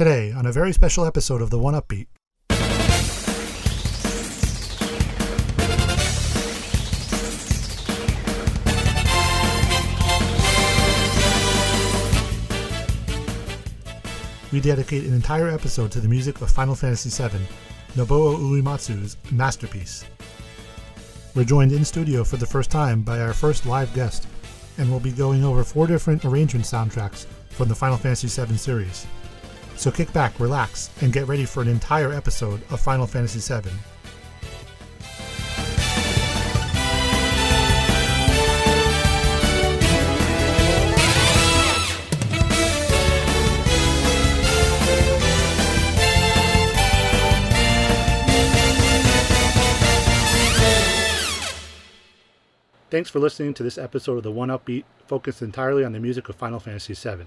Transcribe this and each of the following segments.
Today, on a very special episode of the One Upbeat. We dedicate an entire episode to the music of Final Fantasy VII, Nobuo Uematsu's masterpiece. We're joined in studio for the first time by our first live guest, and we'll be going over four different arrangement soundtracks from the Final Fantasy VII series. So kick back, relax, and get ready for an entire episode of Final Fantasy VII. Thanks for listening to this episode of the One Upbeat, focused entirely on the music of Final Fantasy VII.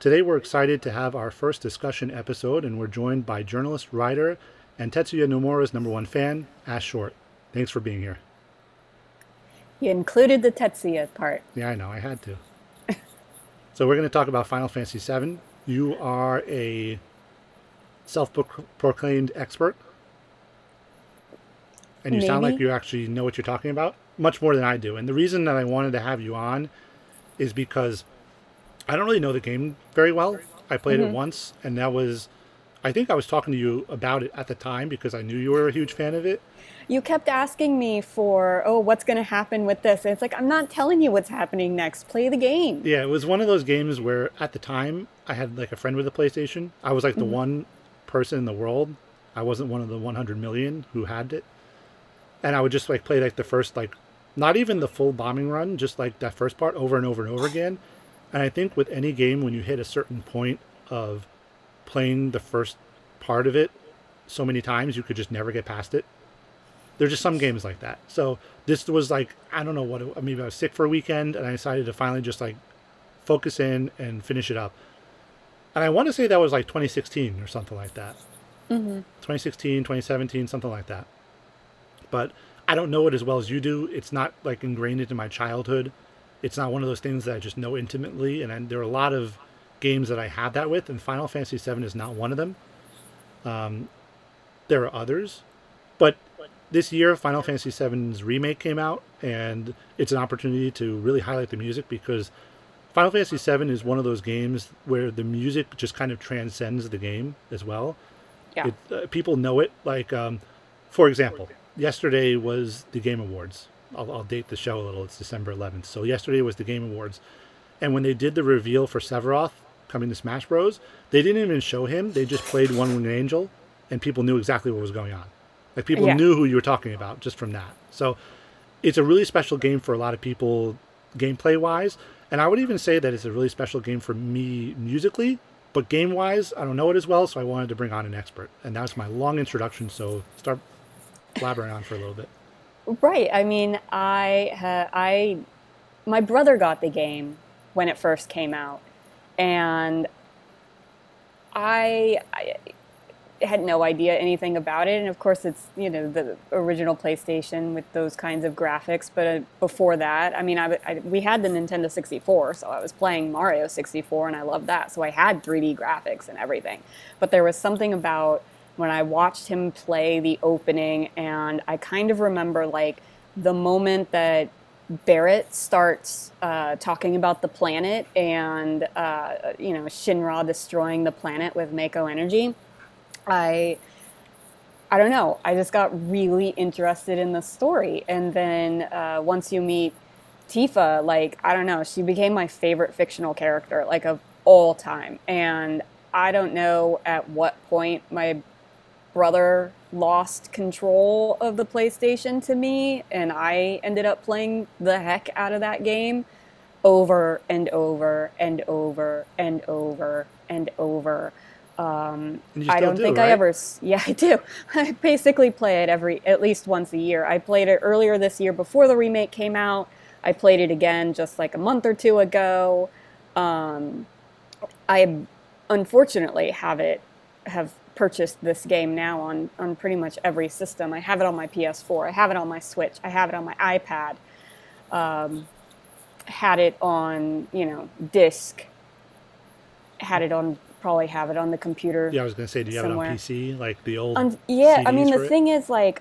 Today we're excited to have our first discussion episode, and we're joined by journalist, writer, and Tetsuya Nomura's number one fan, Ash Short. Thanks for being here. You included the Tetsuya part. Yeah, I know, I had to. so we're going to talk about Final Fantasy VII. You are a self-proclaimed expert, and you Maybe. sound like you actually know what you're talking about much more than I do. And the reason that I wanted to have you on is because I don't really know the game very well. I played Mm-hmm. it once, and that was, I think I was talking to you about it at the time because I knew you were a huge fan of it. You kept asking me for, oh, what's going to happen with this? And it's like, I'm not telling you what's happening next. Play the game. Yeah, it was one of those games where at the time I had like a friend with a PlayStation. I was like the one person in the world. I wasn't one of the 100 million who had it. And I would just like play like the first like not even the full bombing run, just like that first part over and over and over again. And I think with any game when you hit a certain point of playing the first part of it so many times you could just never get past it. There's just some games like that. So this was like I don't know what it, maybe I was sick for a weekend and I decided to finally just like focus in and finish it up. And I want to say that was like 2016 or something like that. Mm-hmm. 2016, 2017, something like that. But I don't know it as well as you do. It's not like ingrained into my childhood. It's not one of those things that I just know intimately. And I, there are a lot of games that I have that with, and Final Fantasy VII is not one of them. Um, there are others, but this year Final Fantasy VII's remake came out, and it's an opportunity to really highlight the music because Final Fantasy VII is one of those games where the music just kind of transcends the game as well. Yeah. It, uh, people know it. Like, um, for example, yesterday was the Game Awards. I'll, I'll date the show a little. It's December 11th. So yesterday was the Game Awards, and when they did the reveal for Sephiroth coming to Smash Bros, they didn't even show him. They just played One Winged Angel, and people knew exactly what was going on. Like people Yeah. knew who you were talking about just from that. So it's a really special game for a lot of people, gameplay wise. And I would even say that it's a really special game for me musically, but game wise, I don't know it as well, so I wanted to bring on an expert. And that was my long introduction. So start blabbering on for a little bit. Right. I mean, I, ha- I, my brother got the game when it first came out, and I, I had no idea anything about it. And of course, it's you know the original PlayStation with those kinds of graphics. But uh, before that, I mean, I, I we had the Nintendo 64, so I was playing Mario 64, and I loved that. So I had 3D graphics and everything. But there was something about when I watched him play the opening, and I kind of remember like the moment that Barrett starts uh, talking about the planet and uh, you know Shinra destroying the planet with Mako energy. I I don't know. I just got really interested in the story, and then uh, once you meet Tifa, like I don't know, she became my favorite fictional character, like of all time. And I don't know at what point my brother lost control of the PlayStation to me, and I ended up playing the heck out of that game over and over and over and over and over. Um, And I don't do, think I ever. Yeah, I do. I basically play it every at least once a year. I played it earlier this year before the remake came out. I played it again just like a month or two ago. Um, I unfortunately have it have purchased this game now on on pretty much every system. I have it on my PS4. I have it on my Switch. I have it on my iPad. Um, had it on you know disc. Had it on probably have it on the computer. Yeah, I was gonna say, do you have it on PC, like the old? Um, yeah, I mean the thing is like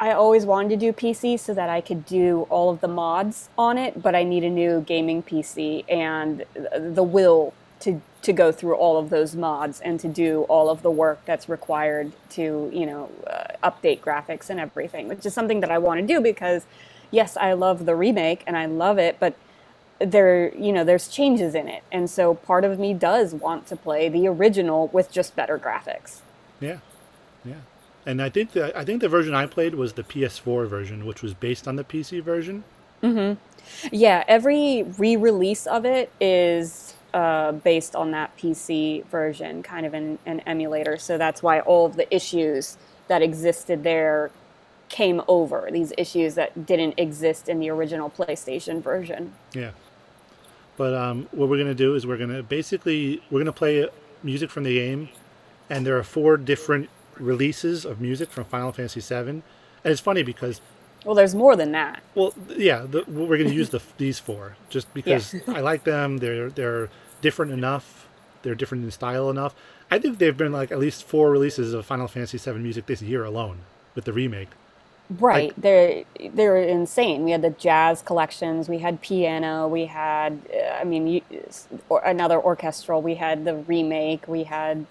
I always wanted to do PC so that I could do all of the mods on it, but I need a new gaming PC and the will to to go through all of those mods and to do all of the work that's required to you know uh, update graphics and everything, which is something that I want to do because yes, I love the remake and I love it, but there you know there's changes in it, and so part of me does want to play the original with just better graphics. Yeah, yeah. And I think the I think the version I played was the PS4 version, which was based on the PC version. Mhm. Yeah, every re-release of it is uh, based on that PC version, kind of an, an emulator. So that's why all of the issues that existed there came over. These issues that didn't exist in the original PlayStation version. Yeah. But um, what we're gonna do is we're gonna basically we're gonna play music from the game, and there are four different releases of music from Final Fantasy VII. And it's funny because Well, there's more than that. Well, yeah, the, we're going to use the these four just because I like them. They're they're different enough. They're different in style enough. I think they've been like at least four releases of Final Fantasy VII music this year alone with the remake. Right. they're they're insane. We had the jazz collections, we had piano, we had uh, I mean you, or another orchestral, we had the remake, we had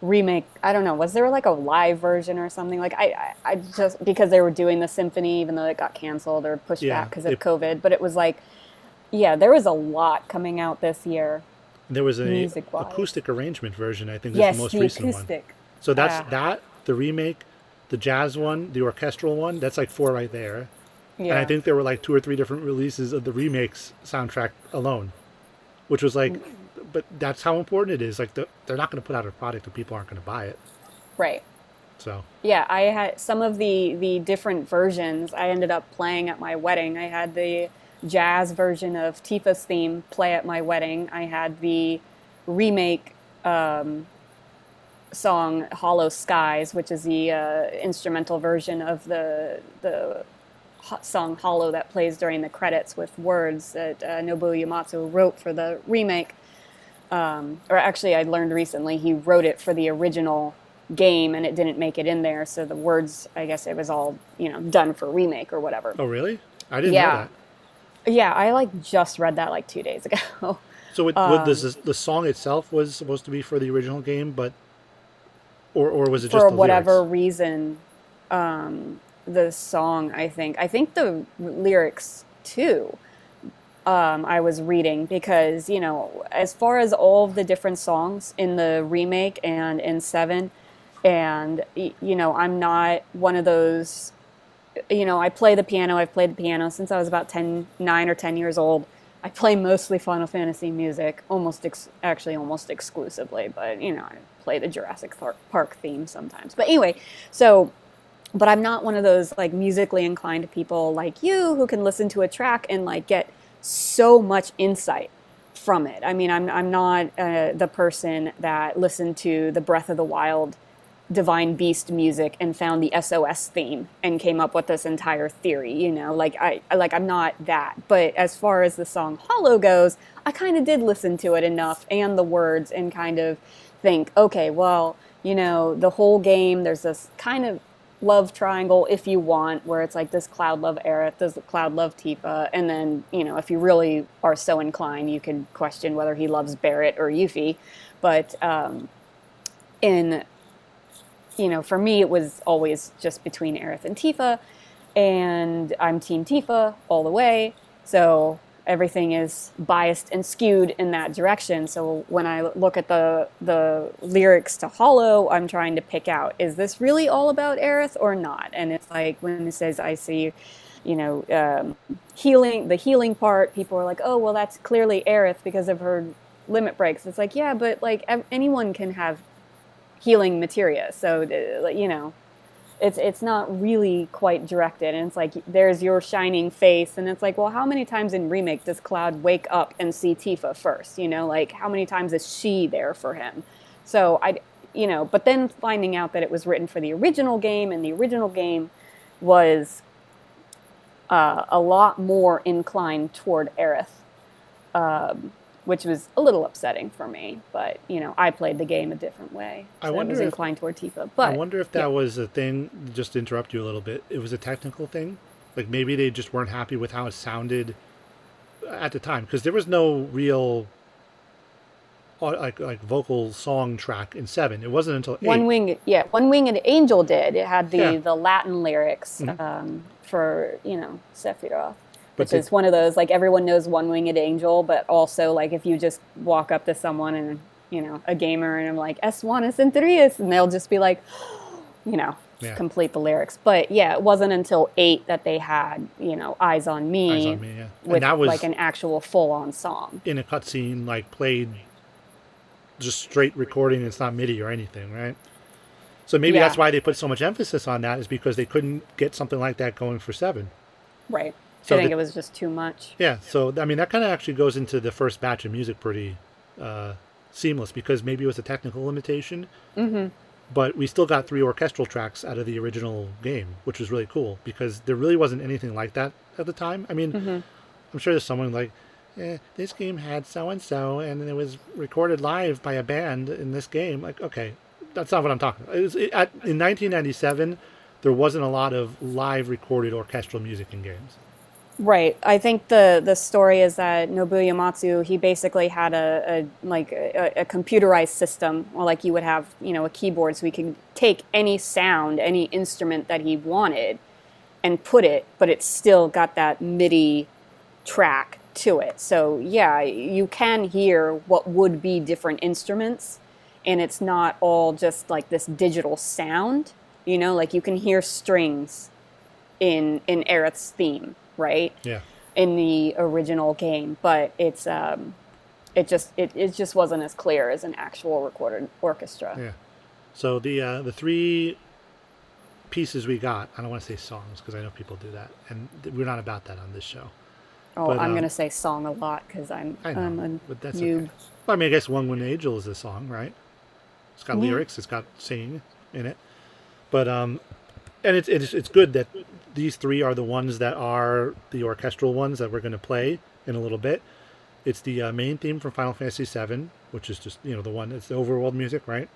remake I don't know, was there like a live version or something? Like I I, I just because they were doing the symphony even though it got canceled or pushed Yeah, back because of it- COVID, but it was like yeah, there was a lot coming out this year. There was a Music-wise. acoustic arrangement version. I think is yes, the most the recent one. acoustic. So that's Ah. that the remake, the jazz one, the orchestral one. That's like four right there. Yeah. And I think there were like two or three different releases of the remakes soundtrack alone, which was like, but that's how important it is. Like the, they're not going to put out a product if people aren't going to buy it. right. So Yeah, I had some of the the different versions. I ended up playing at my wedding. I had the jazz version of Tifa's theme play at my wedding. I had the remake um, song "Hollow Skies," which is the uh, instrumental version of the the song "Hollow" that plays during the credits with words that uh, Nobuo Uematsu wrote for the remake um, or actually I learned recently he wrote it for the original game and it didn't make it in there so the words I guess it was all you know done for remake or whatever oh really? I didn't Yeah. know that. Yeah I like just read that like two days ago So it, what, this, the song itself was supposed to be for the original game, but or or was it just for the whatever lyrics? reason um, the song I think I think the lyrics too um, I was reading because you know as far as all of the different songs in the remake and in seven and you know I'm not one of those you know I play the piano. I've played the piano since I was about 10 9 or 10 years old. I play mostly Final Fantasy music almost ex- actually almost exclusively but you know I play the Jurassic Park theme sometimes. But anyway so but I'm not one of those like musically inclined people like you who can listen to a track and like get so much insight from it. I mean, I'm I'm not uh, the person that listened to the Breath of the Wild Divine Beast music and found the SOS theme and came up with this entire theory, you know. Like I like I'm not that. But as far as the song Hollow goes, I kind of did listen to it enough and the words and kind of think, okay, well, you know, the whole game there's this kind of love triangle if you want where it's like this cloud love Aerith, this cloud love Tifa, and then, you know, if you really are so inclined, you can question whether he loves Barrett or Yuffie. But um in you know, for me, it was always just between Aerith and Tifa, and I'm Team Tifa all the way. So everything is biased and skewed in that direction. So when I look at the the lyrics to Hollow, I'm trying to pick out is this really all about Aerith or not? And it's like when it says I see, you know, um, healing the healing part, people are like, oh well, that's clearly Aerith because of her limit breaks. It's like yeah, but like anyone can have healing materia. So uh, you know, it's it's not really quite directed, and it's like there's your shining face, and it's like, well, how many times in remake does Cloud wake up and see Tifa first? You know, like how many times is she there for him? So I, you know, but then finding out that it was written for the original game, and the original game was uh, a lot more inclined toward Aerith um, which was a little upsetting for me. But you know, I played the game a different way. I so wonder was if- inclined toward Tifa. But I wonder if that yeah. was a thing. Just to interrupt you a little bit, it was a technical thing. Like maybe they just weren't happy with how it sounded at the time because there was no real like like vocal song track in seven. It wasn't until eight. One Wing, yeah, One Winged Angel did. It had the Yeah. the Latin lyrics Mhm. um, for you know Sephiroth, which is one of those like everyone knows One Winged Angel, but also like if you just walk up to someone and you know a gamer and I'm like Estuans interius, and they'll just be like, you know. Yeah. Complete the lyrics, but yeah, it wasn't until eight that they had, you know, "Eyes on Me,", Eyes on Me, yeah. with and that was like an actual full-on song. in a cutscene, like played just straight recording. It's not MIDI or anything, right? So maybe Yeah. that's why they put so much emphasis on that is because they couldn't get something like that going for seven. Right. So I think the- it was just too much. Yeah, so I mean that kind of actually goes into the first batch of music pretty uh, seamless because maybe it was a technical limitation, hmm but we still got three orchestral tracks out of the original game, which was really cool because there really wasn't anything like that at the time. I mean, hmm I'm sure there's someone like, eh, this game had so and so, and it was recorded live by a band in this game. Like, okay, that's not what I'm talking about. It was, it, at, in 1997, there wasn't a lot of live recorded orchestral music in games. Right. I think the the story is that Nobuo Uematsu he basically had a, a like a, a computerized system, or like you would have you know a keyboard, so he could take any sound, any instrument that he wanted, and put it, but it still got that MIDI track to it. So yeah, you can hear what would be different instruments, and it's not all just like this digital sound. You know, like you can hear strings in in Aerith's theme, right? Yeah. In the original game, but it's um, it just it, it just wasn't as clear as an actual recorded orchestra. Yeah. So the uh, the three pieces we got, I don't want to say songs because I know people do that, and we're not about that on this show. Oh, But, I'm um, gonna say song a lot because I'm I know, I'm a but that's noob. okay. Well, I mean, I guess One Winged Angel is a song, right? It's got Yeah. lyrics, it's got singing in it, but um, and it's it's it's good that these three are the ones that are the orchestral ones that we're going to play in a little bit. It's the uh, main theme from Final Fantasy VII, which is just you know the one it's the overworld music, right?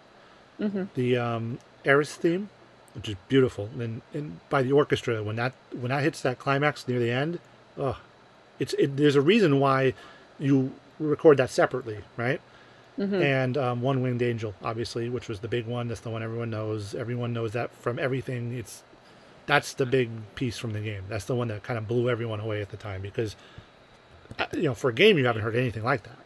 hmm the um, Aeris theme, which is beautiful, and, and by the orchestra when that when that hits that climax near the end, oh, it's it, there's a reason why you record that separately, right? Hmm And um, One Winged Angel, obviously, which was the big one. That's the one everyone knows. Everyone knows that from everything. It's that's the big piece from the game. That's the one that kind of blew everyone away at the time because uh, you know for a game you haven't heard anything like that.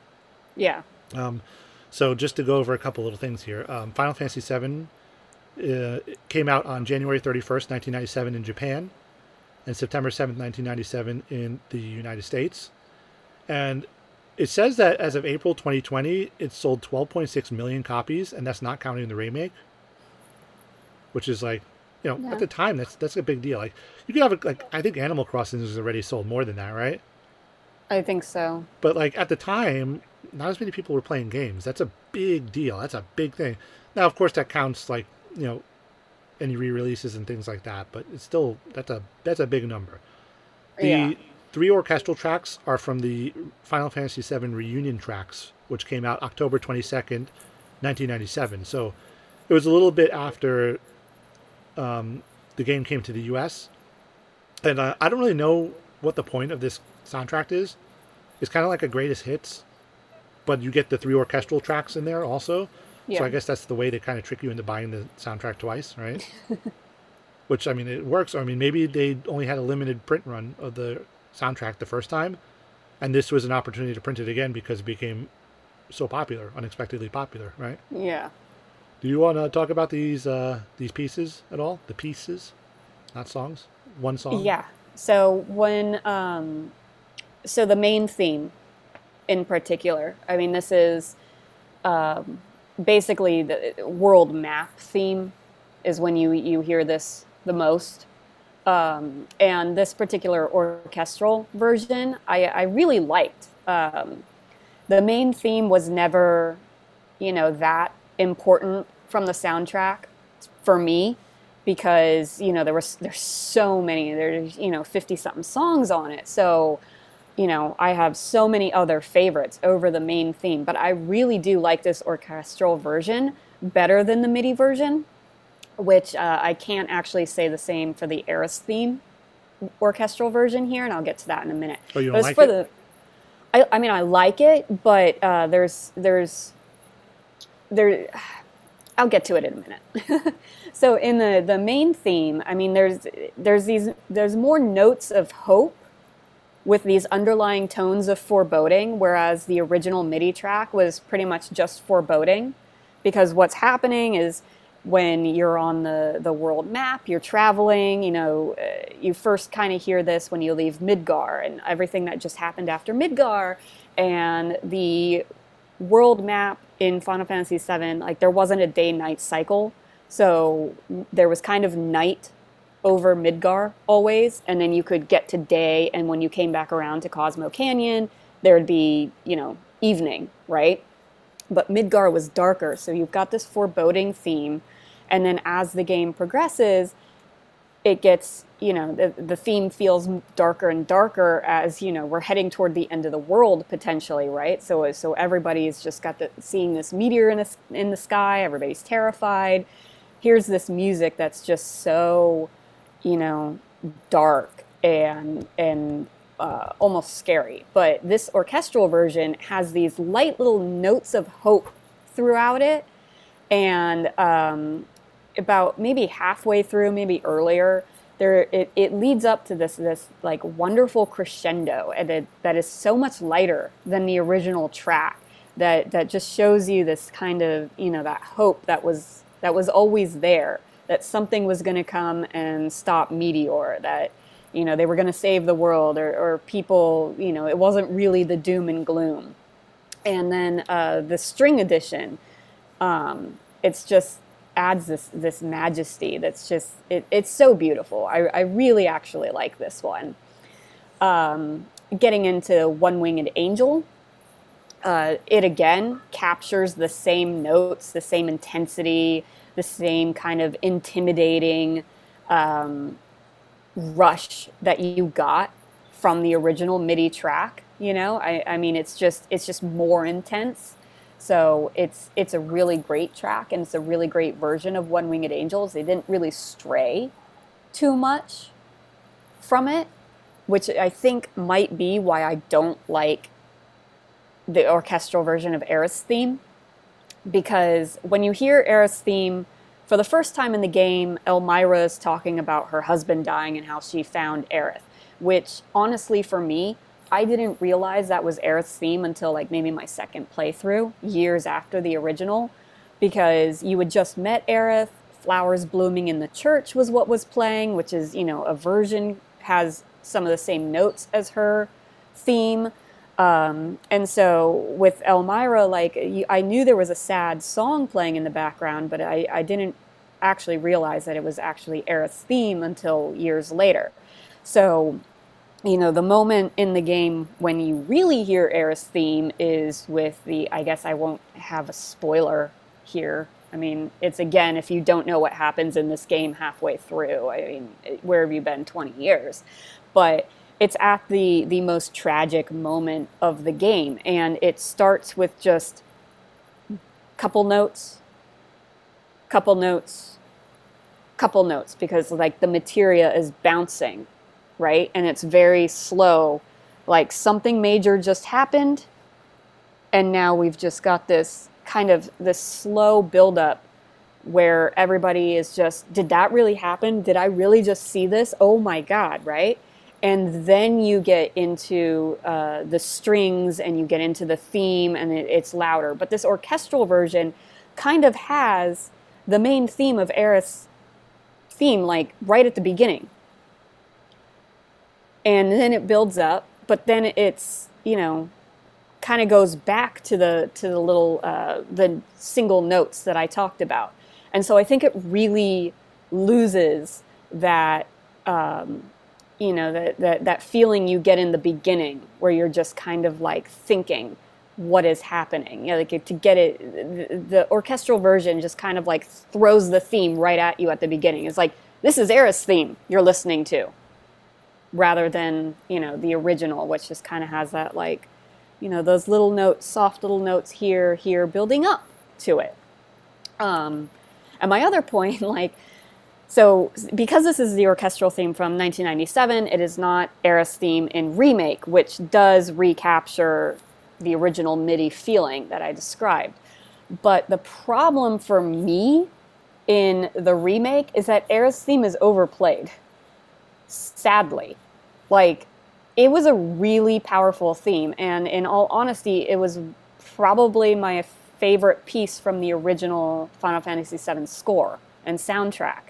Yeah. Um, so just to go over a couple little things here, um, Final Fantasy VII uh, came out on January 31st, 1997 in Japan, and September 7th, 1997 in the United States. And it says that as of April 2020, it sold 12.6 million copies, and that's not counting the remake, which is like, you know, Yeah. at the time that's that's a big deal. Like you could have a, like I think Animal Crossing has already sold more than that, right? I think so. But like at the time, not as many people were playing games. That's a big deal. That's a big thing. Now, of course, that counts like you know any re-releases and things like that. But it's still that's a that's a big number. The Yeah. Three orchestral tracks are from the Final Fantasy VII reunion tracks, which came out October twenty second, nineteen ninety seven. So it was a little bit after um, the game came to the U.S. And uh, I don't really know what the point of this soundtrack is. It's kind of like a greatest hits, but you get the three orchestral tracks in there also. Yeah. So I guess that's the way to kind of trick you into buying the soundtrack twice, right? Which I mean, it works. I mean, maybe they only had a limited print run of the soundtrack the first time, and this was an opportunity to print it again because it became so popular, unexpectedly popular, right? yeah. Do you want to talk about these uh, these pieces at all? The pieces, not songs. One song. Yeah. So when um, so the main theme, in particular, I mean, this is um, basically the world map theme is when you you hear this the most. Um, and this particular orchestral version, I, I really liked. Um, the main theme was never, you know, that important from the soundtrack for me because you know there was there's so many there's you know 50 something songs on it so you know, I have so many other favorites over the main theme, but I really do like this orchestral version better than the MIDI version, which uh, I can't actually say the same for the Aeris theme orchestral version here, and I'll get to that in a minute. Oh, you But don't like for it? the, I, I mean, I like it, but uh, there's there's there. I'll get to it in a minute. so in the the main theme, I mean, there's there's these there's more notes of hope with these underlying tones of foreboding, whereas the original MIDI track was pretty much just foreboding, because what's happening is when you're on the, the world map, you're traveling, you know, uh, you first kind of hear this when you leave Midgar and everything that just happened after Midgar. And the world map in Final Fantasy VII, like there wasn't a day night cycle. So there was kind of night over Midgar always. And then you could get to day. And when you came back around to Cosmo Canyon, there'd be, you know, evening, right? but Midgar was darker. So you've got this foreboding theme, and then as the game progresses, it gets you know the, the theme feels darker and darker as you know we're heading toward the end of the world potentially right? So so everybody's just got the seeing this meteor in the, in the sky everybody's terrified. Here's this music that's just so you know dark and and uh, almost scary. But this orchestral version has these light little notes of hope throughout it, and um, about maybe halfway through, maybe earlier, there it, it leads up to this this like wonderful crescendo, and it, that is so much lighter than the original track. That that just shows you this kind of you know that hope that was that was always there. That something was going to come and stop Meteor. That you know they were going to save the world or, or people you know it wasn't really the doom and gloom and then uh, the string edition um, it's just adds this this majesty that's just it, it's so beautiful I, I really actually like this one um, getting into one winged angel uh, it again captures the same notes the same intensity the same kind of intimidating um, rush that you got from the original MIDI track. You know, I, I mean, it's just it's just more intense. So it's it's a really great track and it's a really great version of One Winged Angels. They didn't really stray too much from it, which I think might be why I don't like the orchestral version of Aeris theme. Because when you hear Aeris theme, for the first time in the game, Elmyra is talking about her husband dying and how she found Aerith, which honestly for me, I didn't realize that was Aerith's theme until like maybe my second playthrough, years after the original, because you had just met Aerith, Flowers Blooming in the Church was what was playing, which is, you know, a version has some of the same notes as her theme. Um, and so with Elmyra, like I knew there was a sad song playing in the background, but I, I didn't actually realize that it was actually Aerith's theme until years later. So, you know, the moment in the game when you really hear Aeris' theme is with the, I guess I won't have a spoiler here. I mean, it's again, if you don't know what happens in this game halfway through, I mean, where have you been 20 years? But it's at the the most tragic moment of the game and it starts with just couple notes couple notes couple notes because like the materia is bouncing right? And it's very slow. Like something major just happened and now we've just got this kind of this slow buildup where everybody is just did that really happen? Did i really just see this? Oh my god right? And then you get into uh, the strings and you get into the theme and it, it's louder. But this orchestral version kind of has the main theme of Aeris theme like right at the beginning and then it builds up but then it's you know kind of goes back to the to the little uh, the single notes that I talked about. And so I think it really loses that um, you know that, that that feeling you get in the beginning where you're just kind of like thinking what is happening. You know, like to get it the, the orchestral version just kind of like throws the theme right at you at the beginning. It's like this is Aeris theme you're listening to rather than you know the original, which just kind of has that like you know those little notes, soft little notes here, here, building up to it. Um, and my other point, like, so because this is the orchestral theme from 1997, it is not Aeris' theme in remake, which does recapture the original MIDI feeling that I described. But the problem for me in the remake is that Aeris' theme is overplayed. Sadly. Like, it was a really powerful theme, and in all honesty, it was probably my favorite piece from the original Final Fantasy VII score and soundtrack.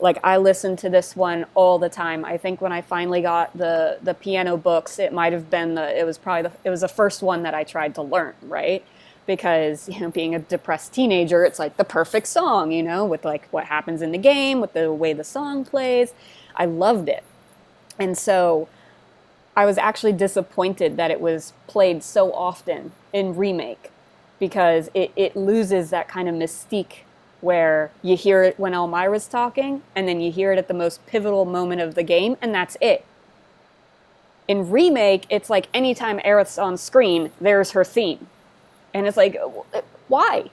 Like I listened to this one all the time. I think when I finally got the the piano books, it might have been the it was probably the it was the first one that I tried to learn, right? Because you know, being a depressed teenager, it's like the perfect song, you know, with like what happens in the game, with the way the song plays. I loved it. And so I was actually disappointed that it was played so often in remake because it, it loses that kind of mystique where you hear it when Elmyra's talking and then you hear it at the most pivotal moment of the game and that's it. In remake, it's like anytime Aerith's on screen, there's her theme. And it's like, uh, why?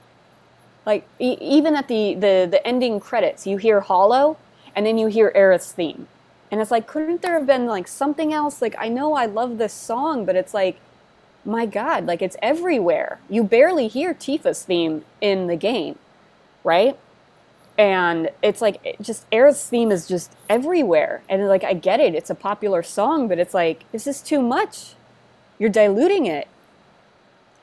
Like, e- even at the, the, the ending credits, you hear Hollow and then you hear Aerith's theme and it's like, couldn't there have been like something else? Like, I know I love this song, but it's like, my God, like it's everywhere. You barely hear Tifa's theme in the game, right? And it's like, it just Aerith's theme is just everywhere. And like, I get it, it's a popular song, but it's like, this is too much. You're diluting it.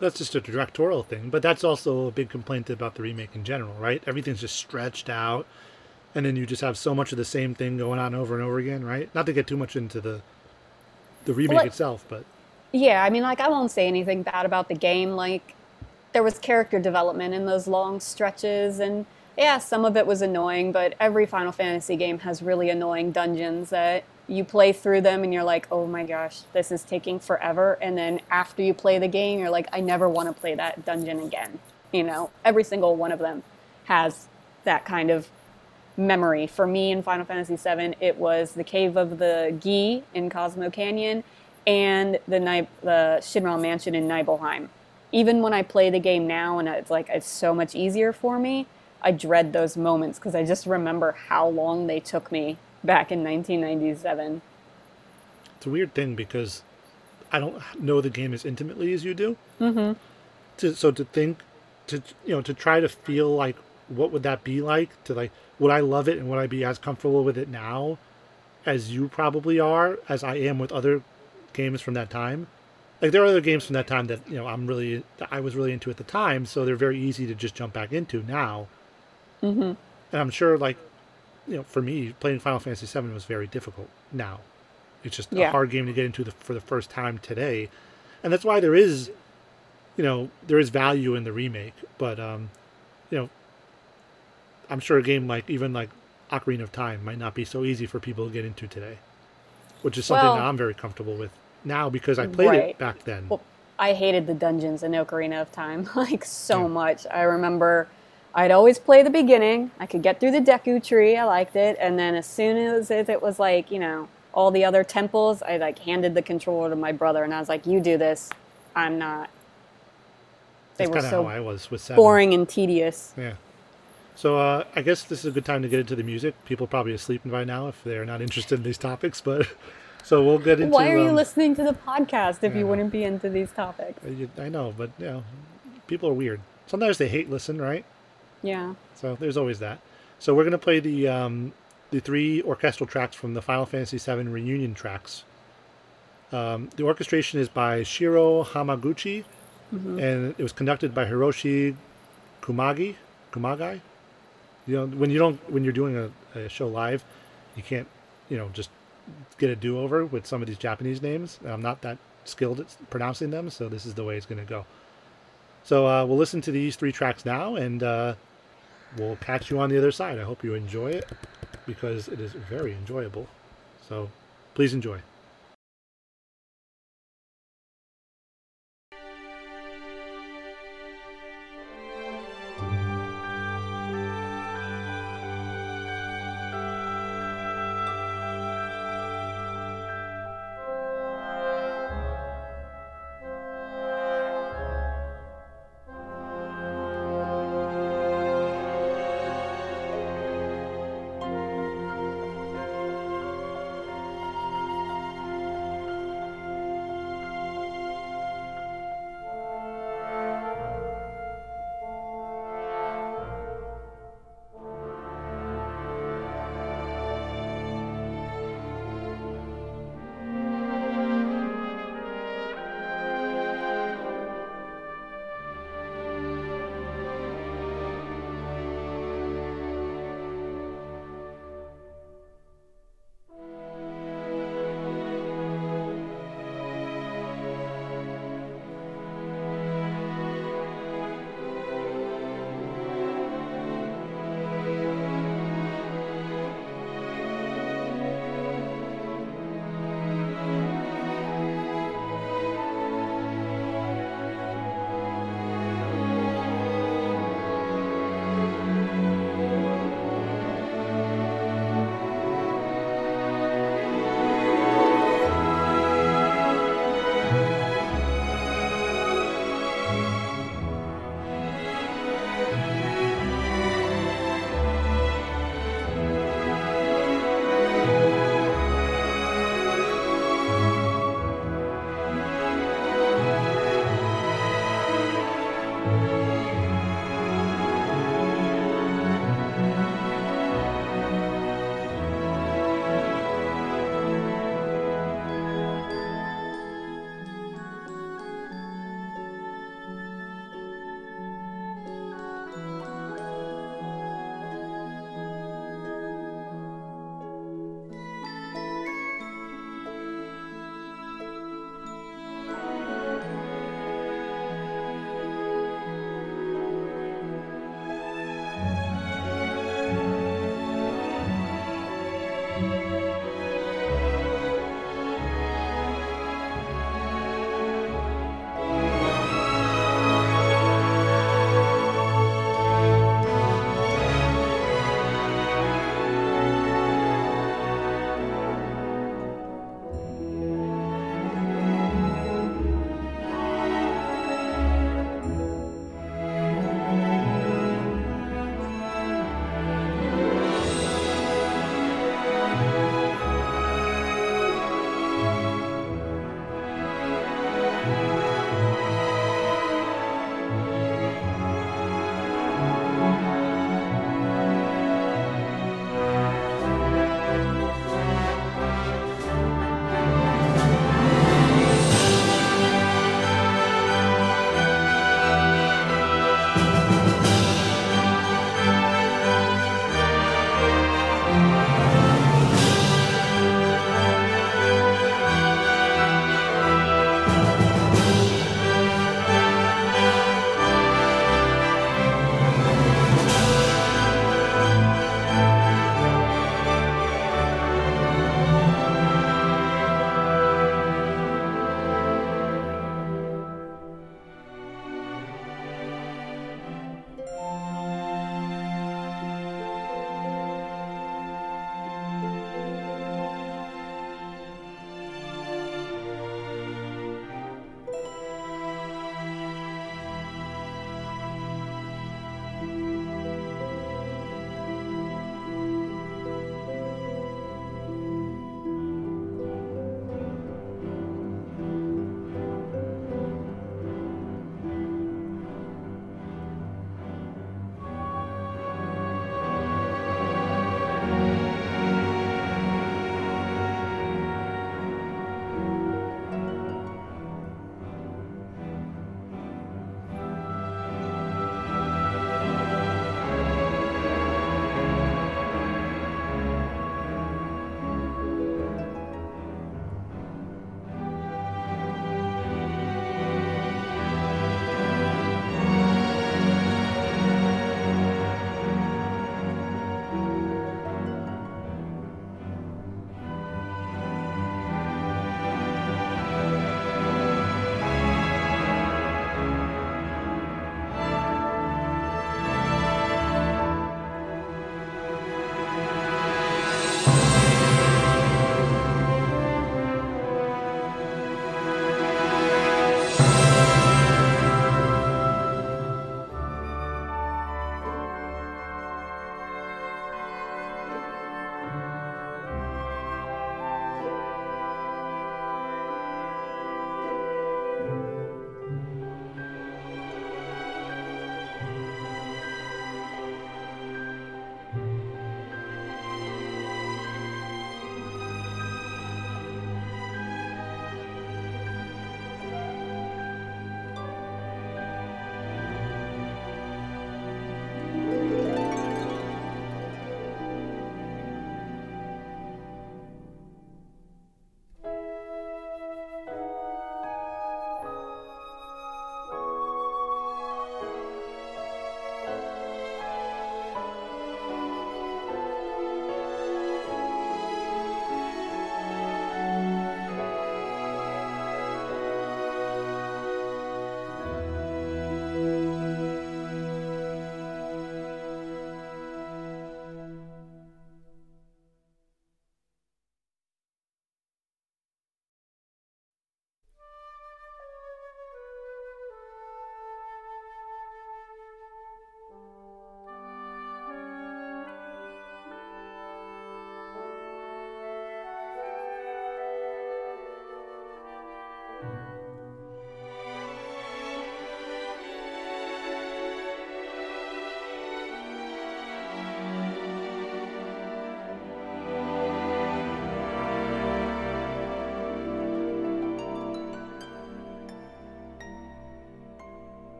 That's just a directorial thing, but that's also a big complaint about the remake in general, right? Everything's just stretched out and then you just have so much of the same thing going on over and over again, right? Not to get too much into the the remake well, itself, but yeah, I mean, like I won't say anything bad about the game. Like there was character development in those long stretches, and yeah, some of it was annoying, but every Final Fantasy game has really annoying dungeons that you play through them and you're like, oh my gosh, this is taking forever. And then after you play the game, you're like, I never want to play that dungeon again. You know, every single one of them has that kind of memory. For me in Final Fantasy VII, it was the Cave of the Gi in Cosmo Canyon and the, Ni- the Shinra Mansion in Nibelheim. Even when I play the game now and it's like it's so much easier for me, I dread those moments because I just remember how long they took me back in 1997. It's a weird thing because I don't know the game as intimately as you do. Mm-hmm. To, so to think, to you know, to try to feel like what would that be like to like would I love it and would I be as comfortable with it now as you probably are, as I am with other games from that time? Like there are other games from that time that you know I'm really I was really into at the time, so they're very easy to just jump back into now. Mm-hmm. And I'm sure, like you know, for me, playing Final Fantasy VII was very difficult. Now, it's just yeah. a hard game to get into the, for the first time today, and that's why there is, you know, there is value in the remake. But um, you know, I'm sure a game like even like Ocarina of Time might not be so easy for people to get into today, which is something well, that I'm very comfortable with now because I played right. it back then. Well, I hated the dungeons in Ocarina of Time like so yeah. much. I remember I'd always play the beginning. I could get through the Deku tree. I liked it, and then as soon as it was like you know all the other temples, I like handed the controller to my brother, and I was like, "You do this. I'm not." They That's were so I was with seven. boring and tedious. Yeah. So uh, I guess this is a good time to get into the music. People are probably asleep by now if they're not interested in these topics, but so we'll get into. Why are you um, listening to the podcast if you wouldn't be into these topics? I know, but you know, people are weird. Sometimes they hate listen, right? Yeah. So there's always that. So we're gonna play the um, the three orchestral tracks from the Final Fantasy VII reunion tracks. Um, the orchestration is by Shiro Hamaguchi, mm-hmm. and it was conducted by Hiroshi Kumagi. Kumagai. You know, when you don't, when you're doing a, a show live, you can't, you know, just get a do over with some of these Japanese names. I'm not that skilled at pronouncing them, so this is the way it's going to go. So uh, we'll listen to these three tracks now, and uh, we'll catch you on the other side. I hope you enjoy it because it is very enjoyable. So please enjoy.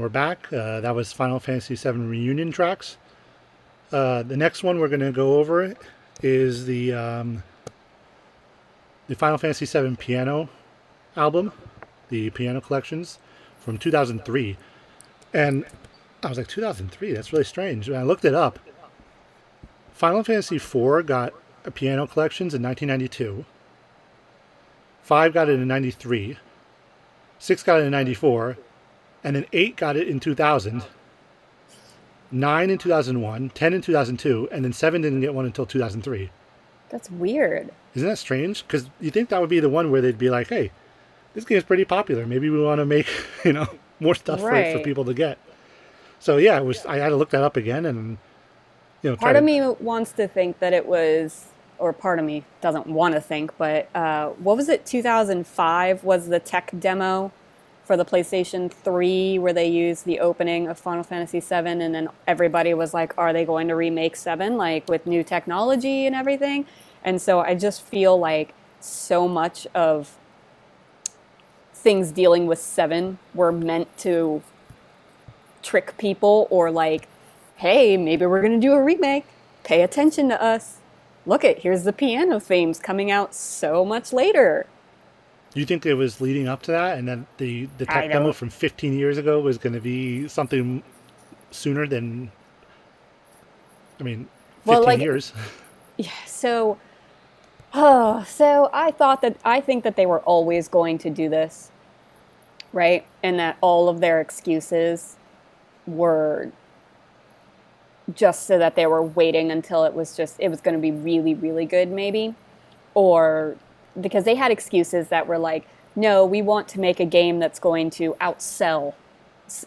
And we're back. Uh, that was Final Fantasy VII reunion tracks. Uh, the next one we're going to go over is the um, the Final Fantasy VII piano album, the piano collections from 2003, and I was like 2003. That's really strange. When I looked it up, Final Fantasy IV got a piano collections in 1992. Five got it in 93. Six got it in 94. And then eight got it in 2000. Nine in 2001. Ten in 2002. And then seven didn't get one until 2003. That's weird. Isn't that strange? Because you think that would be the one where they'd be like, hey, this game is pretty popular. Maybe we want to make, you know, more stuff for, for people to get. So yeah, it was. I had to look that up again, and you know, Part to, of me wants to think that it was, or part of me doesn't want to think, but uh, what was it? 2005 was the tech demo for the PlayStation 3 where they used the opening of Final Fantasy 7 and then everybody was like, are they going to remake 7 like with new technology and everything? And so I just feel like so much of things dealing with 7 were meant to trick people or like, hey, maybe we're going to do a remake. Pay attention to us. Look at here's the piano themes coming out so much later. You think it was leading up to that, and then the the tech demo from 15 years ago was going to be something sooner than? I mean, 15 Well, like- years. Yeah, so oh, so I thought that I think that they were always going to do this. Right? And that all of their excuses were just so that they were waiting until it was just it was going to be really really good maybe or because they had excuses that were like no we want to make a game that's going to outsell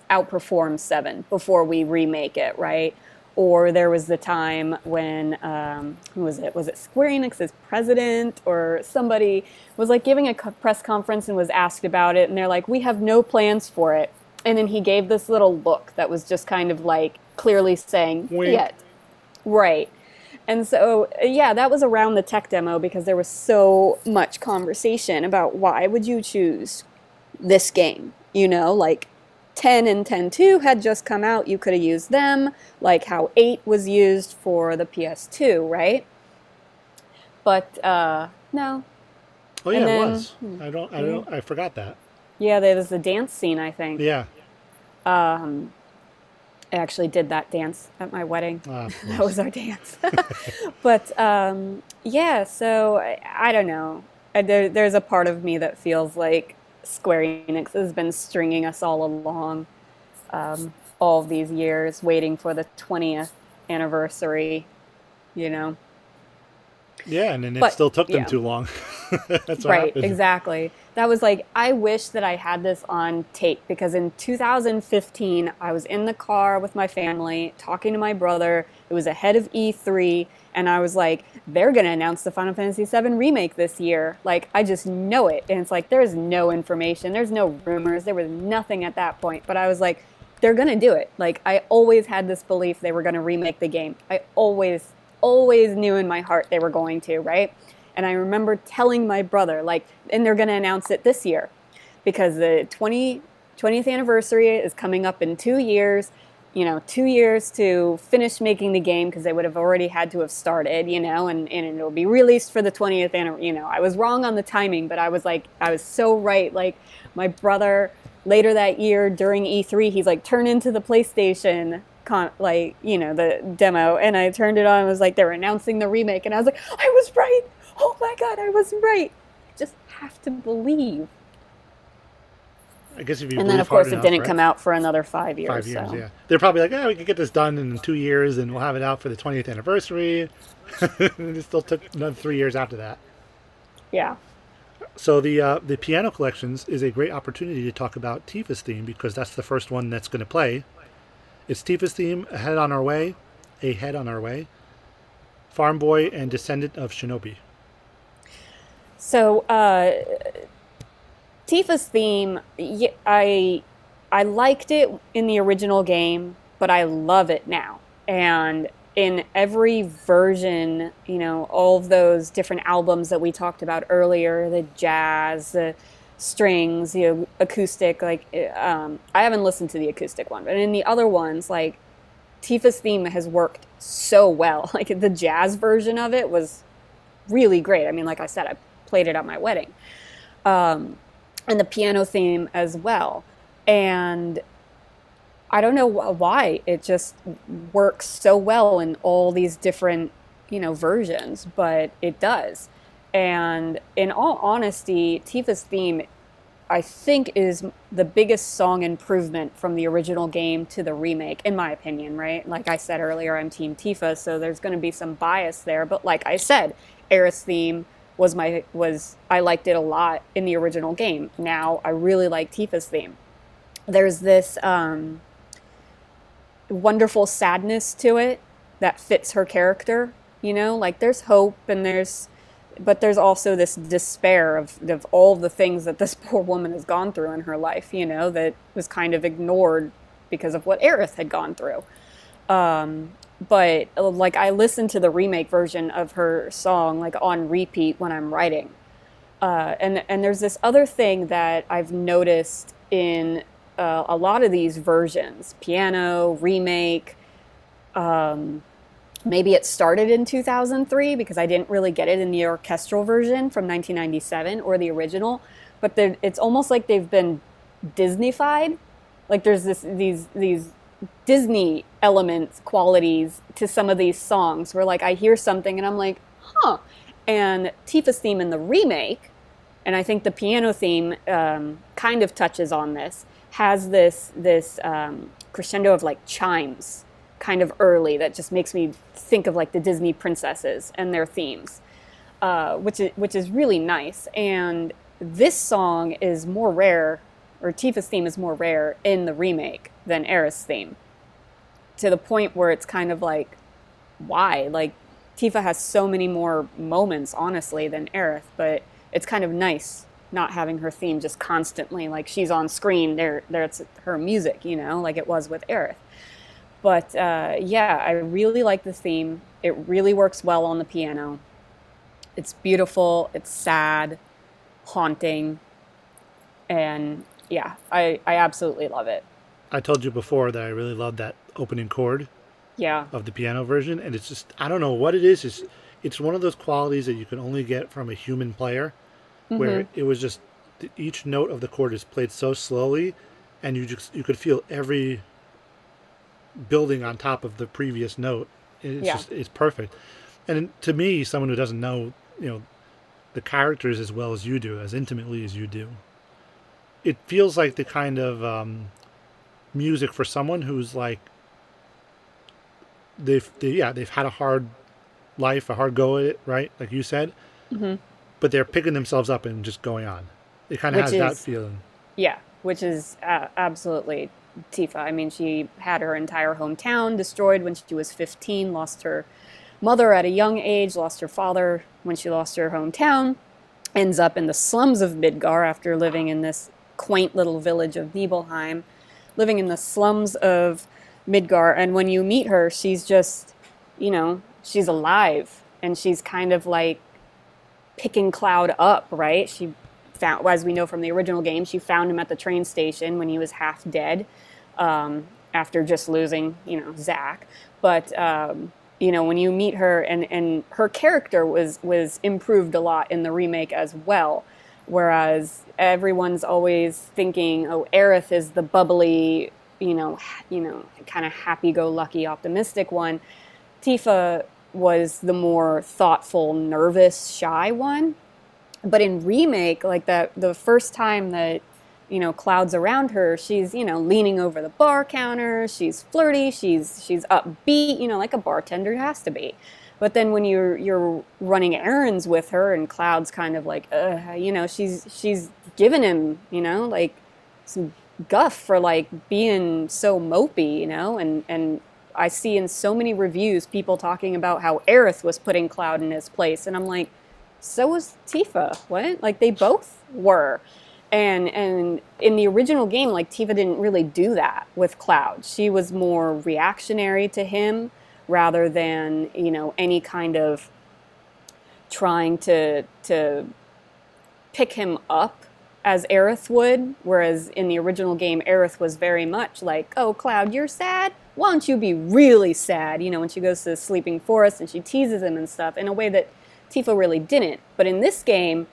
outperform 7 before we remake it right? Or there was the time when um, who was it? Was it square enix's president or somebody was like giving a press conference and was asked about it and they're like we have no plans for it. And then he gave this little look that was just kind of like clearly saying Wink. yet right and so yeah that was around the tech demo because there was so much conversation about why would you choose this game you know like 10 and 10.2 had just come out you could have used them like how 8 was used for the ps2 right but uh no Oh yeah, and it then- was. I don't. I don't. I forgot that. yeah there was the dance scene i think Yeah. um actually did that dance at my wedding Uh, that was our dance. but um, yeah, so I, I don't know. I, there, there's a part of me that feels like Square Enix has been stringing us all along um, all these years, waiting for the 20th anniversary. You know, yeah, and then it still took them yeah. too long. That's right? happened. Exactly. That was like I wish that I had this on tape because in 2015 I was in the car with my family talking to my brother. It was ahead of E3 and I was like they're going to announce the Final Fantasy VII remake this year. Like I just know it and it's like there's no information, there's no rumors, there was nothing at that point, but I was like they're going to do it. Like I always had this belief they were going to remake the game. I always always knew in my heart they were going to, right? And I remember telling my brother, like, and they're going to announce it this year because the 20, 20th anniversary is coming up in two years. You know, two years to finish making the game because they would have already had to have started, you know, and, and it'll be released for the 20th anniversary. You know, I was wrong on the timing, but I was like, I was so right. Like, my brother later that year during E3, he's like, turn into the PlayStation con like you know the demo and i turned it on and was like they're announcing the remake and i was like i was right oh my god i was right just have to believe I guess if you and then of course it enough, didn't right? come out for another five years Five years, so. yeah. They're probably like, yeah, we could get this done in two years, and we'll have it out for the 20th anniversary. and it still took another three years after that. yeah So the uh, the piano collections is a great opportunity to talk about Tifa's theme because that's the first one that's going to play. It's Tifa's theme, ahead on our way, ahead on our way, farm boy and descendant of Shinobi. So, uh, Tifa's theme, I, I liked it in the original game, but I love it now. And in every version, you know, all of those different albums that we talked about earlier, the jazz, the strings, the acoustic. Like um, I haven't listened to the acoustic one, but in the other ones, like Tifa's theme has worked so well. Like the jazz version of it was really great. I mean, like I said, I played it at my wedding, um, and the piano theme as well. And I don't know why it just works so well in all these different, you know, versions, but it does. And in all honesty, Tifa's theme, I think, is the biggest song improvement from the original game to the remake, in my opinion, right? Like I said earlier, I'm Team Tifa, so there's going to be some bias there. But like I said, Aerith's theme was my was I liked it a lot in the original game. Now I really like Tifa's theme. There's this um, wonderful sadness to it that fits her character. You know, like there's hope and there's but there's also this despair of, of all the things that this poor woman has gone through in her life, you know, that was kind of ignored because of what Aerith had gone through. Um, but like I listen to the remake version of her song like on repeat when I'm writing. Uh, and and there's this other thing that I've noticed in uh, a lot of these versions, piano, remake, um, maybe it started in 2003 because I didn't really get it in the orchestral version from 1997 or the original, but it's almost like they've been Disneyfied. Like there's this these these Disney elements, qualities to some of these songs where like I hear something and I'm like, huh. And Tifa's theme in the remake, and I think the piano theme um, kind of touches on this, has this this um, crescendo of like chimes kind of early that just makes me think of like the Disney princesses and their themes, uh, which is which is really nice. And this song is more rare, or Tifa's theme is more rare in the remake than Aerith's theme to the point where it's kind of like, why? Like, Tifa has so many more moments, honestly, than Aerith, but it's kind of nice not having her theme just constantly like she's on screen there there's her music you know like it was with Aerith but uh, yeah I really like the theme it really works well on the piano it's beautiful it's sad haunting and yeah I, I absolutely love it I told you before that I really love that opening chord. Yeah. Of the piano version, and it's just I don't know what it is. It's it's one of those qualities that you can only get from a human player, mm-hmm. where it was just each note of the chord is played so slowly, and you just you could feel every building on top of the previous note. It's yeah. just it's perfect. And to me, someone who doesn't know, you know, the characters as well as you do, as intimately as you do, it feels like the kind of um, music for someone who's like they've they, yeah they've had a hard life, a hard go at it, right? Like you said, mm-hmm. but they're picking themselves up and just going on. It kind of has is, that feeling. Yeah, which is uh, absolutely Tifa. I mean, she had her entire hometown destroyed when she was 15, lost her mother at a young age, lost her father when she lost her hometown, ends up in the slums of Midgar after living in this quaint little village of Nibelheim living in the slums of Midgar. And when you meet her, she's just, you know, she's alive and she's kind of like picking Cloud up, right? She found, as we know from the original game, she found him at the train station when he was half dead um, after just losing, you know, Zack. But, um, you know, when you meet her and, and her character was, was improved a lot in the remake as well. Whereas everyone's always thinking, oh, Aerith is the bubbly, you know, you know, kind of happy-go-lucky, optimistic one. Tifa was the more thoughtful, nervous, shy one. But in remake, like that, the first time that you know Cloud's around her, she's you know leaning over the bar counter. She's flirty. She's she's upbeat. You know, like a bartender has to be. But then when you're you're running errands with her and Cloud's kind of like, you know, she's she's giving him, you know, like some guff for like being so mopey, you know, and and I see in so many reviews people talking about how Aerith was putting Cloud in his place, and I'm like, so was Tifa. What? Like they both were. And and in the original game, like Tifa didn't really do that with Cloud. She was more reactionary to him rather than you know any kind of trying to to pick him up as Aerith would, whereas in the original game, Aerith was very much like, "Oh, Cloud, you're sad. Why don't you be really sad?" You know, when she goes to the sleeping forest and she teases him and stuff in a way that Tifa really didn't. But in this game,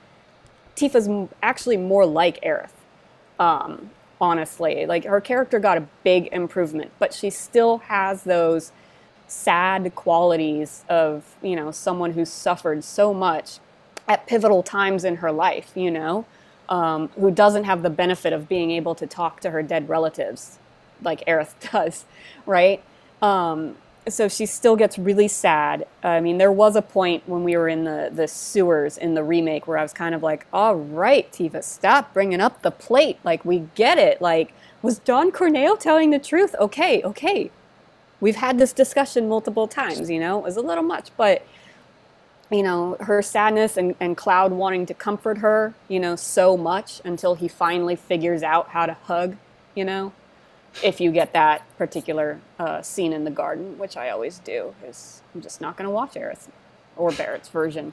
Tifa's actually more like Aerith. Um, honestly, like her character got a big improvement, but she still has those sad qualities of you know someone who's suffered so much at pivotal times in her life. You know um, who doesn't have the benefit of being able to talk to her dead relatives like Aerith does, right? Um, so she still gets really sad. I mean, there was a point when we were in the, the sewers in the remake where I was kind of like, all right, Tifa, stop bringing up the plate. Like, we get it. Like, was Don Corneo telling the truth? Okay, okay. We've had this discussion multiple times, you know, it was a little much, but you know, her sadness and, and Cloud wanting to comfort her, you know, so much until he finally figures out how to hug, you know, if you get that particular uh, scene in the garden, which I always do, because I'm just not going to watch Aerith or Barret's version.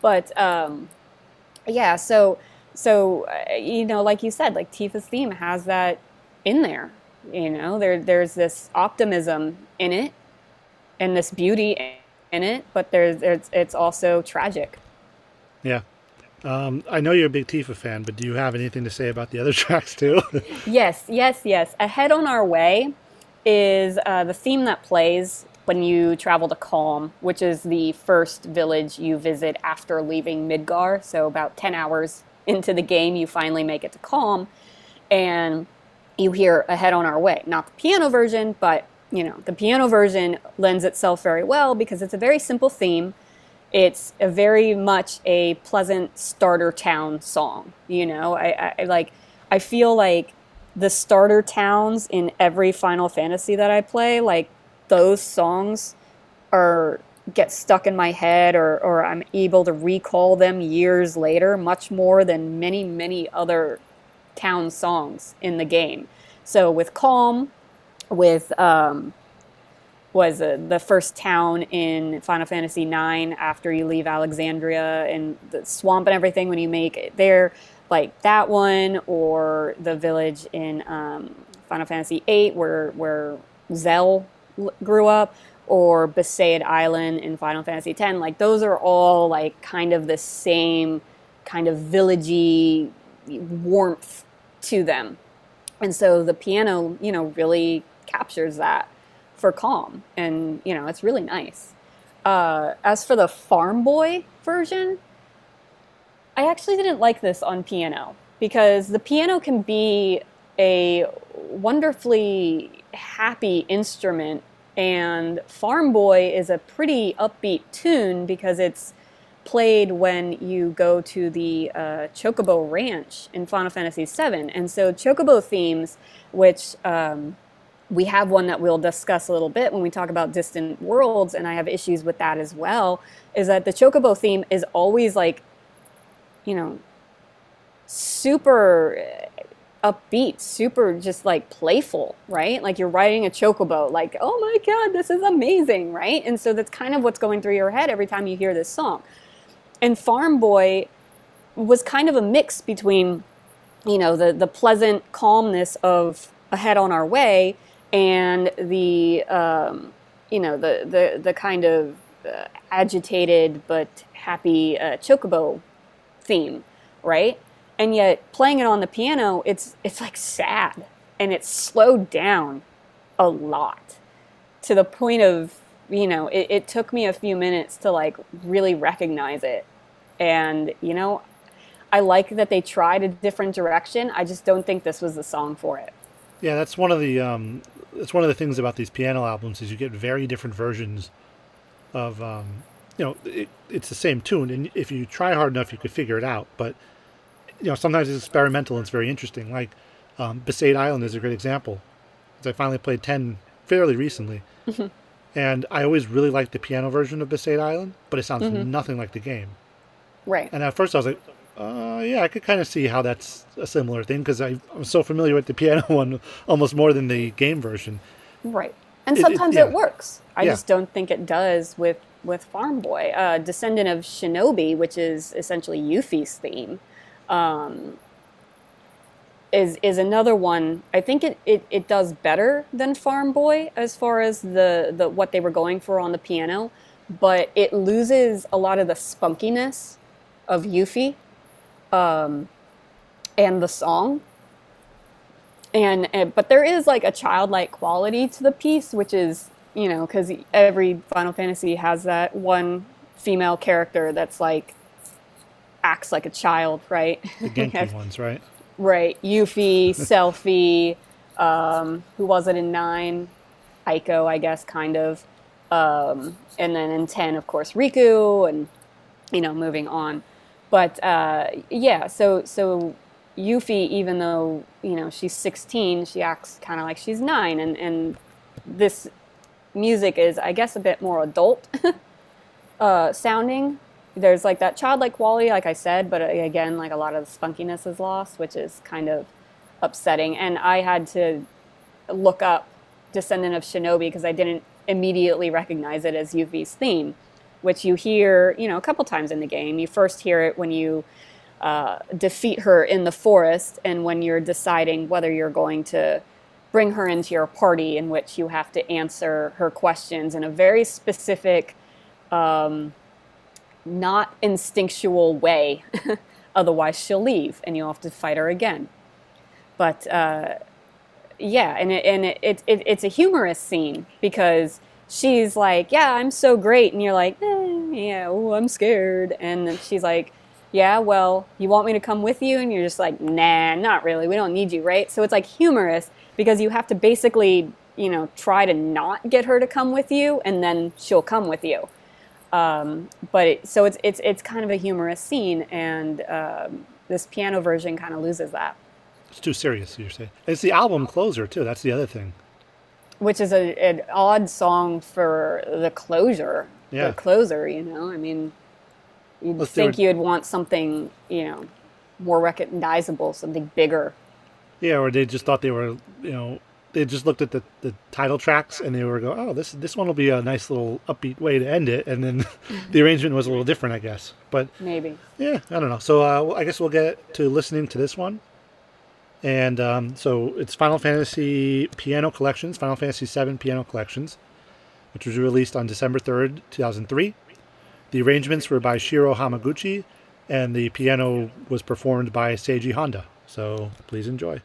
But um, yeah, so, so uh, you know, like you said, like Tifa's theme has that in there. You know, there there's this optimism in it and this beauty in it, but there's, there's it's also tragic. Yeah. Um, I know you're a big Tifa fan, but do you have anything to say about the other tracks too? yes, yes, yes. Ahead on Our Way is uh, the theme that plays when you travel to Kalm, which is the first village you visit after leaving Midgar. So, about 10 hours into the game, you finally make it to Kalm, and you hear Ahead on Our Way. Not the piano version, but you know, the piano version lends itself very well because it's a very simple theme. It's a very much a pleasant starter town song. You know, I, I like, I feel like the starter towns in every Final Fantasy that I play, like those songs are get stuck in my head or, or I'm able to recall them years later much more than many, many other town songs in the game. So with Kalm, with um, was uh, the first town in Final Fantasy IX after you leave Alexandria and the swamp and everything when you make it there, like that one, or the village in um, Final Fantasy VIII where where Zell grew up, or Besaid Island in Final Fantasy X. Like those are all like kind of the same kind of villagey warmth to them. And so the piano, you know, really captures that for Kalm and you know it's really nice. Uh, as for the Farm Boy version, I actually didn't like this on piano because the piano can be a wonderfully happy instrument, and Farm Boy is a pretty upbeat tune because it's played when you go to the uh, Chocobo Ranch in Final Fantasy VII. And so, Chocobo themes, which um, we have one that we'll discuss a little bit when we talk about distant worlds, and I have issues with that as well. Is that the Chocobo theme is always like, you know, super uh, upbeat, super just like playful, right? Like you're riding a chocobo, like, oh my God, this is amazing, right? And so that's kind of what's going through your head every time you hear this song. And Farm Boy was kind of a mix between, you know, the, the pleasant calmness of ahead on our way and the, um, you know, the, the, the kind of uh, agitated but happy uh, chocobo theme, right? And yet playing it on the piano, it's, it's like sad and it's slowed down a lot to the point of you know it, it, took me a few minutes to like really recognize it. And you know i like that they tried a different direction. I just don't think this was the song for it. Yeah that's one of the um that's one of the things about these piano albums is you get very different versions of um you know it, it's the same tune and if you try hard enough you could figure it out but you know sometimes it's experimental and it's very interesting like um, Besaid Island is a great example because I finally played 10 fairly recently mm-hmm. and I always really liked the piano version of Besaid Island but it sounds mm-hmm. nothing like the game Right. And at first I was like, uh, yeah, I could kind of see how that's a similar thing because I'm so familiar with the piano one almost more than the game version. Right. And sometimes it, it, yeah. it works. I yeah. just don't think it does with, with Farm Boy. Uh, Descendant of Shinobi, which is essentially Yuffie's theme, um, is is another one. I think it, it, it does better than Farm Boy as far as the, the what they were going for on the piano, but it loses a lot of the spunkiness of Yuffie um, and the song. And, and but there is like a childlike quality to the piece, which is you know because every Final Fantasy has that one female character that's like acts like a child, right? The Genki ones, right? Right. Yuffie, Selphie, um, who was it in nine? Eiko, I guess, kind of. Um, and then in 10, of course, Rikku, and, you know, moving on. But uh, yeah, so, so Yuffie, even though, you know, she's 16, she acts kind of like she's nine. And, and this music is, I guess, a bit more adult uh, sounding there's like that childlike quality, like I said, but uh, again, like a lot of the spunkiness is lost, which is kind of upsetting. And I had to look up Descendant of Shinobi because I didn't immediately recognize it as Yuffie's theme, which you hear, you know, a couple times in the game. You first hear it when you uh, defeat her in the forest, and when you're deciding whether you're going to bring her into your party, in which you have to answer her questions in a very specific. Um, not instinctual way. Otherwise, she'll leave and you'll have to fight her again. But uh, yeah, and, it, and it, it, it, it's a humorous scene because she's like, Yeah, I'm so great. And you're like, eh, Yeah, oh, I'm scared. And she's like, Yeah, well, you want me to come with you? And you're just like, Nah, not really. We don't need you, right? So it's like humorous because you have to basically, you know, try to not get her to come with you and then she'll come with you. Um, but it, so it's it's it's kind of a humorous scene, and um, this piano version kind of loses that. It's too serious. You're saying it's the album closer too. That's the other thing. Which is a, an odd song for the closure. Yeah. The closer, you know. I mean, you'd Let's think you'd want something, you know, more recognizable, something bigger. Yeah, or they just thought they were, you know, they just looked at the, the title tracks and they were go, oh, this this one will be a nice little upbeat way to end it, and then the arrangement was a little different, I guess. But Maybe. yeah, I don't know. So uh, I guess we'll get to listening to this one. And um, so it's Final Fantasy Piano Collections, Final Fantasy VII Piano Collections, which was released on December 3rd, 2003. The arrangements were by Shiro Hamaguchi, and the piano was performed by Seiji Honda. So please enjoy.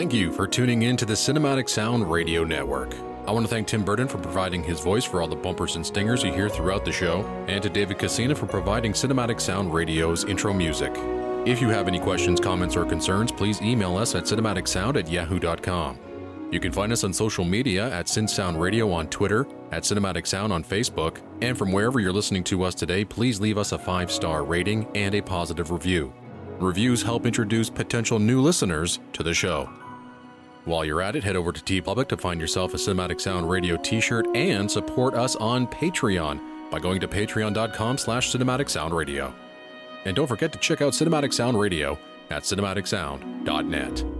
Thank you for tuning in to the Cinematic Sound Radio Network. I want to thank Tim Burton for providing his voice for all the bumpers and stingers you hear throughout the show, and to David Casina for providing Cinematic Sound Radio's intro music. If you have any questions, comments, or concerns, please email us at cinematicsound at yahoo.com. You can find us on social media at CinSound Radio on Twitter, at Cinematic Sound on Facebook, and from wherever you're listening to us today, please leave us a five star rating and a positive review. Reviews help introduce potential new listeners to the show. While you're at it, head over to TeePublic to find yourself a Cinematic Sound Radio t-shirt and support us on Patreon by going to patreon.com slash cinematic sound radio. And don't forget to check out Cinematic Sound Radio at cinematicsound.net.